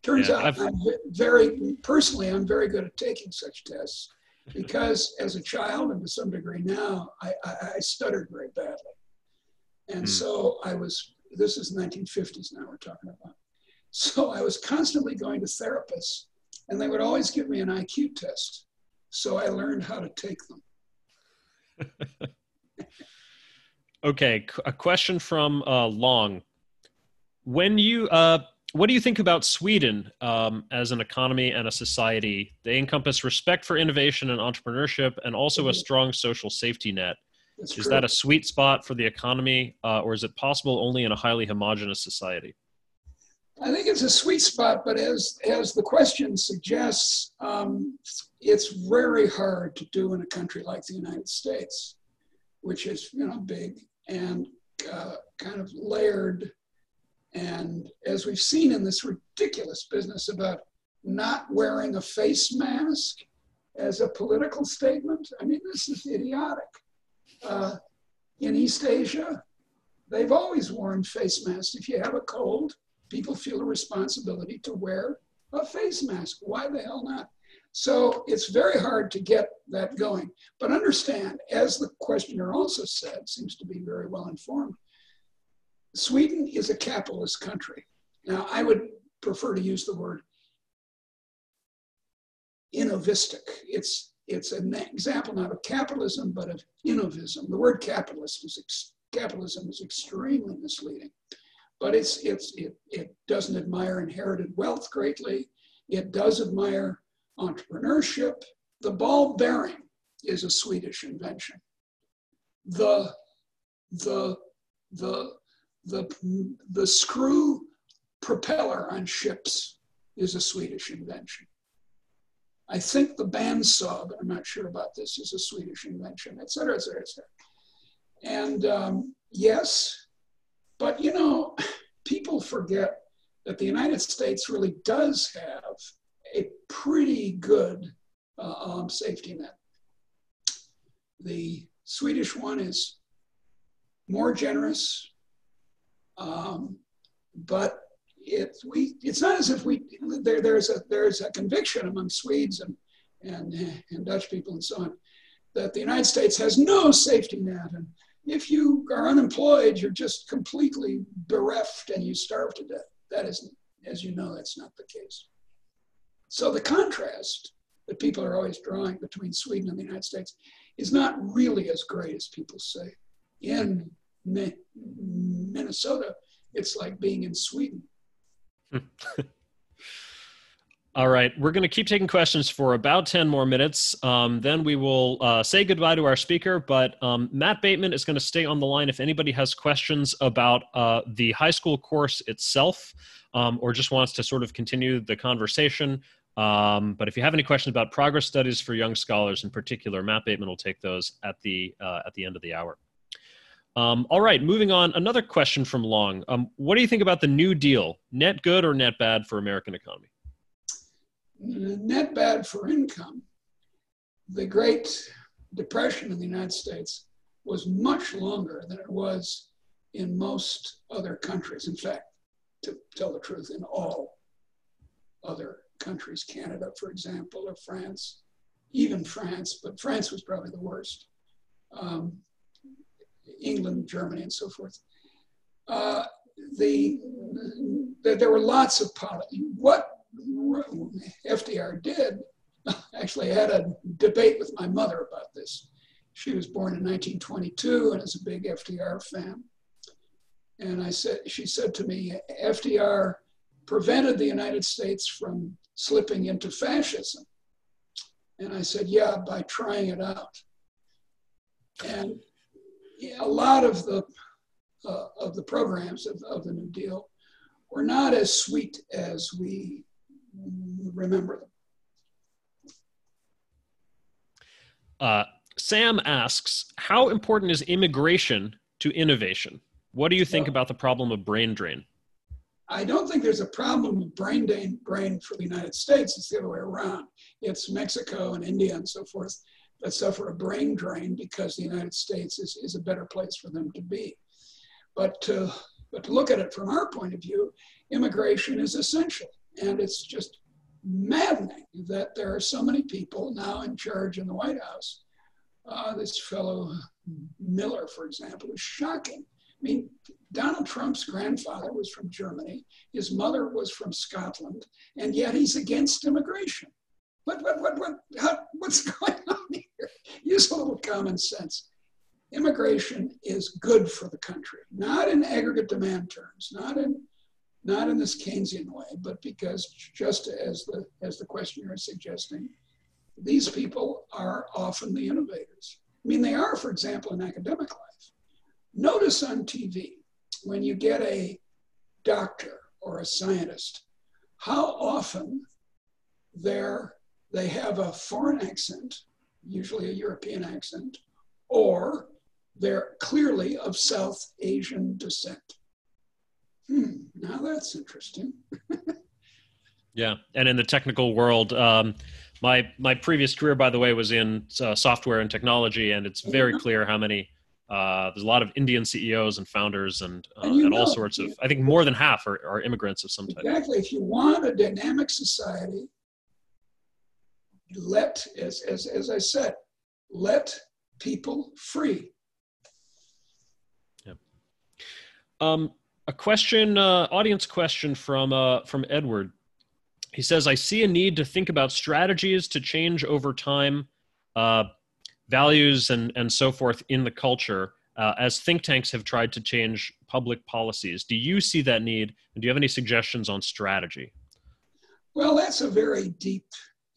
Turns yeah, out I've... I'm very personally I'm very good at taking such tests because as a child and to some degree now I, I, I stuttered very badly, and mm. so I was this is 1950s now we're talking about. So I was constantly going to therapists, and they would always give me an IQ test. So I learned how to take them. okay, a question from uh, Long. When you, uh, what do you think about Sweden um, as an economy and a society? They encompass respect for innovation and entrepreneurship, and also a mm-hmm. strong social safety net. That's is true. that a sweet spot for the economy, uh, or is it possible only in a highly homogenous society? I think it's a sweet spot, but as as the question suggests, um, it's very hard to do in a country like the United States, which is you know big and uh, kind of layered, and as we've seen in this ridiculous business about not wearing a face mask as a political statement. I mean, this is idiotic uh, in East Asia, they've always worn face masks. If you have a cold, people feel a responsibility to wear a face mask. Why the hell not? So it's very hard to get that going. But understand, as the questioner also said, seems to be very well informed, Sweden is a capitalist country. Now, I would prefer to use the word innovistic. It's, it's an example not of capitalism, but of innovism. The word capitalist is ex- capitalism is extremely misleading, but it's, it's, it, it doesn't admire inherited wealth greatly. It does admire entrepreneurship. The ball bearing is a Swedish invention. The, the, the, the, the screw propeller on ships is a Swedish invention. I think the bandsaw, but I'm not sure about this, is a Swedish invention, et cetera, et cetera, et cetera. And um, yes, but you know, people forget that the United States really does have a pretty good uh, um, safety net. The Swedish one is more generous, um, but it, we, it's not as if we, there, there's, a, there's a conviction among Swedes and, and, and Dutch people and so on that the United States has no safety net. And if you are unemployed, you're just completely bereft and you starve to death. That isn't, as you know, that's not the case. So the contrast that people are always drawing between Sweden and the United States is not really as great as people say. In Minnesota, it's like being in Sweden. All right, we're going to keep taking questions for about 10 more minutes. Um, then we will uh, say goodbye to our speaker. But um, Matt Bateman is going to stay on the line if anybody has questions about uh, the high school course itself um, or just wants to sort of continue the conversation. Um, but if you have any questions about progress studies for young scholars in particular, Matt Bateman will take those at the, uh, at the end of the hour. Um, all right, moving on. Another question from Long. Um, what do you think about the New Deal? Net good or net bad for American economy? Net bad for income. The Great Depression in the United States was much longer than it was in most other countries. In fact, to tell the truth, in all other countries, Canada, for example, or France, even France, but France was probably the worst. Um, England, Germany, and so forth. Uh, the, the, there were lots of policy. What FDR did, actually, I had a debate with my mother about this. She was born in 1922 and is a big FDR fan. And I said, she said to me, FDR prevented the United States from slipping into fascism. And I said, yeah, by trying it out. And a lot of the uh, of the programs of, of the New Deal were not as sweet as we remember them. Uh, Sam asks, how important is immigration to innovation? What do you think well, about the problem of brain drain? I don't think there's a problem of brain drain, brain for the United States. It's the other way around. It's Mexico and India and so forth that suffer a brain drain because the United States is, is a better place for them to be. But to, but to look at it from our point of view, immigration is essential. And it's just maddening that there are so many people now in charge in the White House. Uh, this fellow Miller, for example, is shocking. I mean, Donald Trump's grandfather was from Germany, his mother was from Scotland, and yet he's against immigration. What, what, what, what, how, what's going on here? Use a little common sense. Immigration is good for the country, not in aggregate demand terms, not in, not in this Keynesian way, but because just as the, as the questioner is suggesting, these people are often the innovators. I mean, they are, for example, in academic life. Notice on TV, when you get a doctor or a scientist, how often they're they have a foreign accent, usually a European accent, or they're clearly of South Asian descent. Hmm, now that's interesting. yeah, and in the technical world, um, my my previous career, by the way, was in uh, software and technology, and it's very yeah. clear how many. Uh, there's a lot of Indian CEOs and founders, and, uh, and, and all sorts of. I think more than half are, are immigrants of some type. Exactly. If you want a dynamic society, let, as, as, as I said, let people free. Yep. Um, a question, uh, audience question from uh, from Edward. He says, "I see a need to think about strategies to change over time, uh, values and and so forth in the culture." Uh, as think tanks have tried to change public policies, do you see that need? And do you have any suggestions on strategy? Well, that's a very deep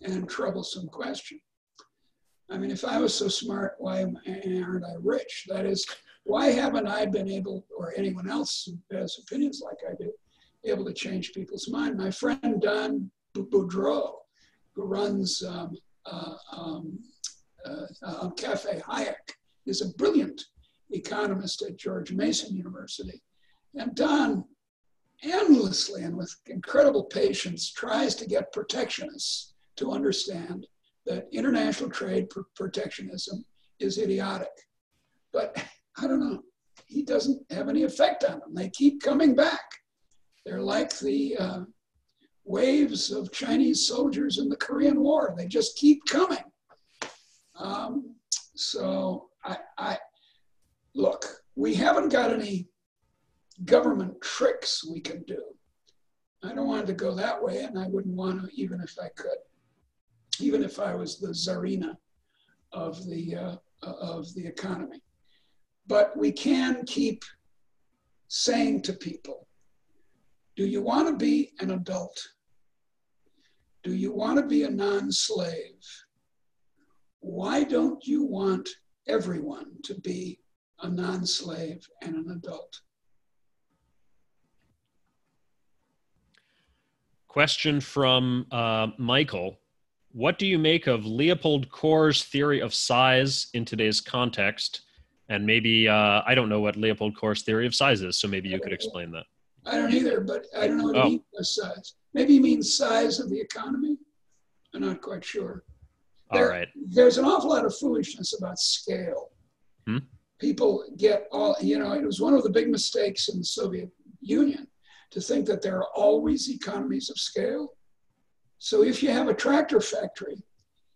and troublesome question. I mean, if I was so smart, why aren't I rich? That is, why haven't I been able, or anyone else who has opinions like I do, able to change people's mind? My friend Don Boudreaux, who runs um, uh, um, uh, uh, Cafe Hayek, is a brilliant economist at George Mason University. And Don endlessly and with incredible patience tries to get protectionists to understand that international trade protectionism is idiotic. But I don't know, he doesn't have any effect on them. They keep coming back. They're like the uh, waves of Chinese soldiers in the Korean War. They just keep coming. Um, so I, I look, we haven't got any government tricks we can do. I don't want to go that way, and I wouldn't want to even if I could, even if I was the czarina of the uh, of the economy. But we can keep saying to people, "Do you want to be an adult? Do you want to be a non-slave? Why don't you want everyone to be a non-slave and an adult?" Question from uh, Michael. What do you make of Leopold Kohr's theory of size in today's context? And maybe, uh, I don't know what Leopold Kohr's theory of size is, so maybe you could explain that. I don't either, but I don't know what oh. he means by size. Maybe he means size of the economy. I'm not quite sure. There, All right. There's an awful lot of foolishness about scale. Hmm? People get all, you know, it was one of the big mistakes in the Soviet Union to think that there are always economies of scale. So if you have a tractor factory,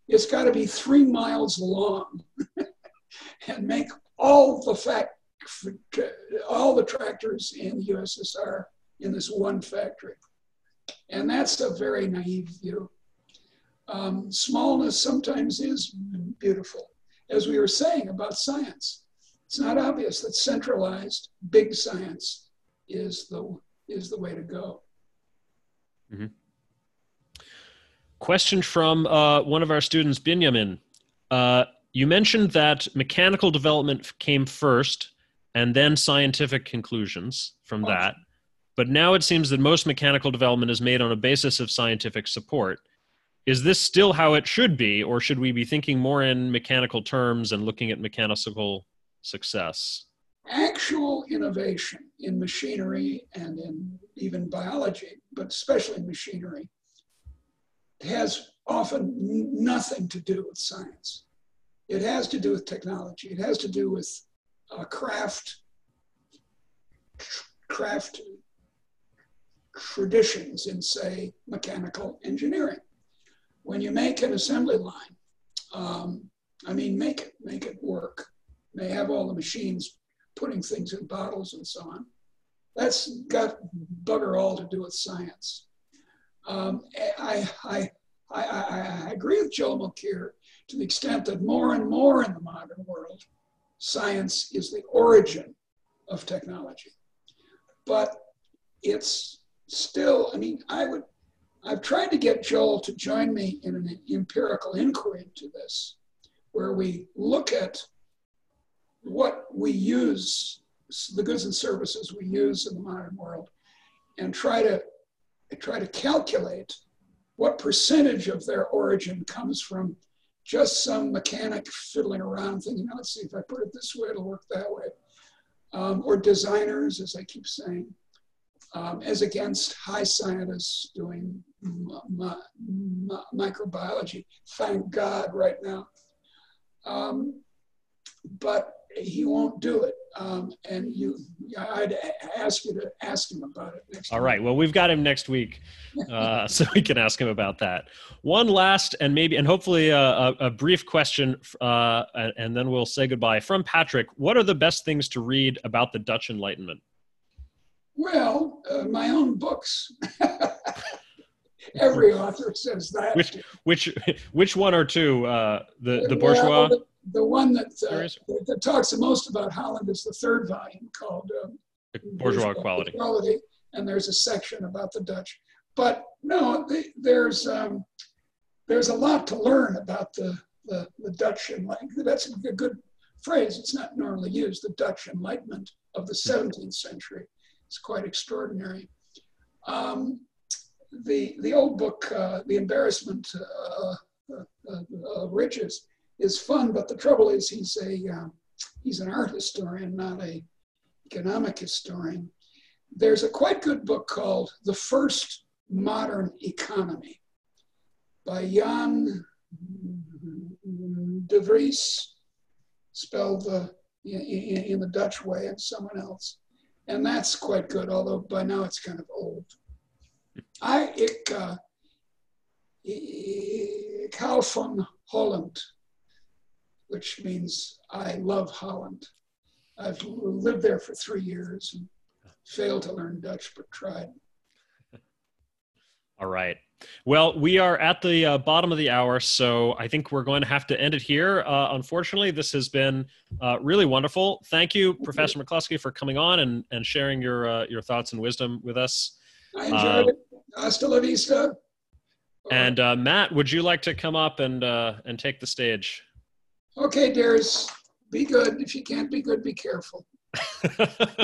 it's got to be three miles long and make all the fact all the tractors in the USSR in this one factory. And that's a very naive view. Um, smallness sometimes is beautiful, as we were saying about science. It's not obvious that centralized big science is the is the way to go. Mm-hmm. Question from uh, one of our students, Benjamin. Uh, you mentioned that mechanical development came first and then scientific conclusions from that. But now it seems that most mechanical development is made on a basis of scientific support. Is this still how it should be, or should we be thinking more in mechanical terms and looking at mechanical success? actual innovation in machinery and in even biology, but especially machinery, has often nothing to do with science. It has to do with technology. It has to do with uh, craft, craft traditions in, say, mechanical engineering. When you make an assembly line, um, I mean, make it, make it work. They have all the machines putting things in bottles and so on. That's got bugger all to do with science. Um, I, I, I, I, agree with Joel Mokyr to the extent that more and more in the modern world, science is the origin of technology. But it's still, I mean, I would, I've tried to get Joel to join me in an empirical inquiry into this, where we look at what we use, the goods and services we use in the modern world, and try to try to calculate what percentage of their origin comes from just some mechanic fiddling around thinking, let's see, if I put it this way, it'll work that way. Um, or designers, as I keep saying, um, as against high scientists doing microbiology. Thank God right now. Um, but he won't do it. Um, and you, I'd ask you to ask him about it next. All right. Well, we've got him next week, uh, so we can ask him about that. One last and maybe and hopefully a, a, a brief question, uh, and then we'll say goodbye. From Patrick, what are the best things to read about the Dutch Enlightenment? Well, uh, my own books. Every author says that. Which which which one or two? Uh, the the bourgeois. Well, the, one that, uh, that talks the most about Holland is the third volume called um, Bourgeois, Equality. Quality, and there's a section about the Dutch. But no, the, there's um, there's a lot to learn about the the, the Dutch enlightenment. That's a good phrase. It's not normally used. The Dutch Enlightenment of the 17th century. It's quite extraordinary. Um, the, the old book, uh, The Embarrassment uh, uh, of Riches, is fun, but the trouble is he's a um, he's an art historian, not a economic historian. There's a quite good book called The First Modern Economy by Jan de Vries, spelled the, in, in, the Dutch way, and someone else. And that's quite good, although by now it's kind of old. I, ik, uh, hou van Holland, which means I love Holland. I've lived there for three years and failed to learn Dutch, but tried. All right. Well, we are at the uh, bottom of the hour, so I think we're going to have to end it here. Uh, unfortunately, this has been uh, really wonderful. Thank you, Professor McCloskey, for coming on and, and sharing your uh, your thoughts and wisdom with us. I enjoyed it. Hasta la vista. And uh, Matt, would you like to come up and uh, and take the stage? Okay, dears. Be good. If you can't be good, be careful.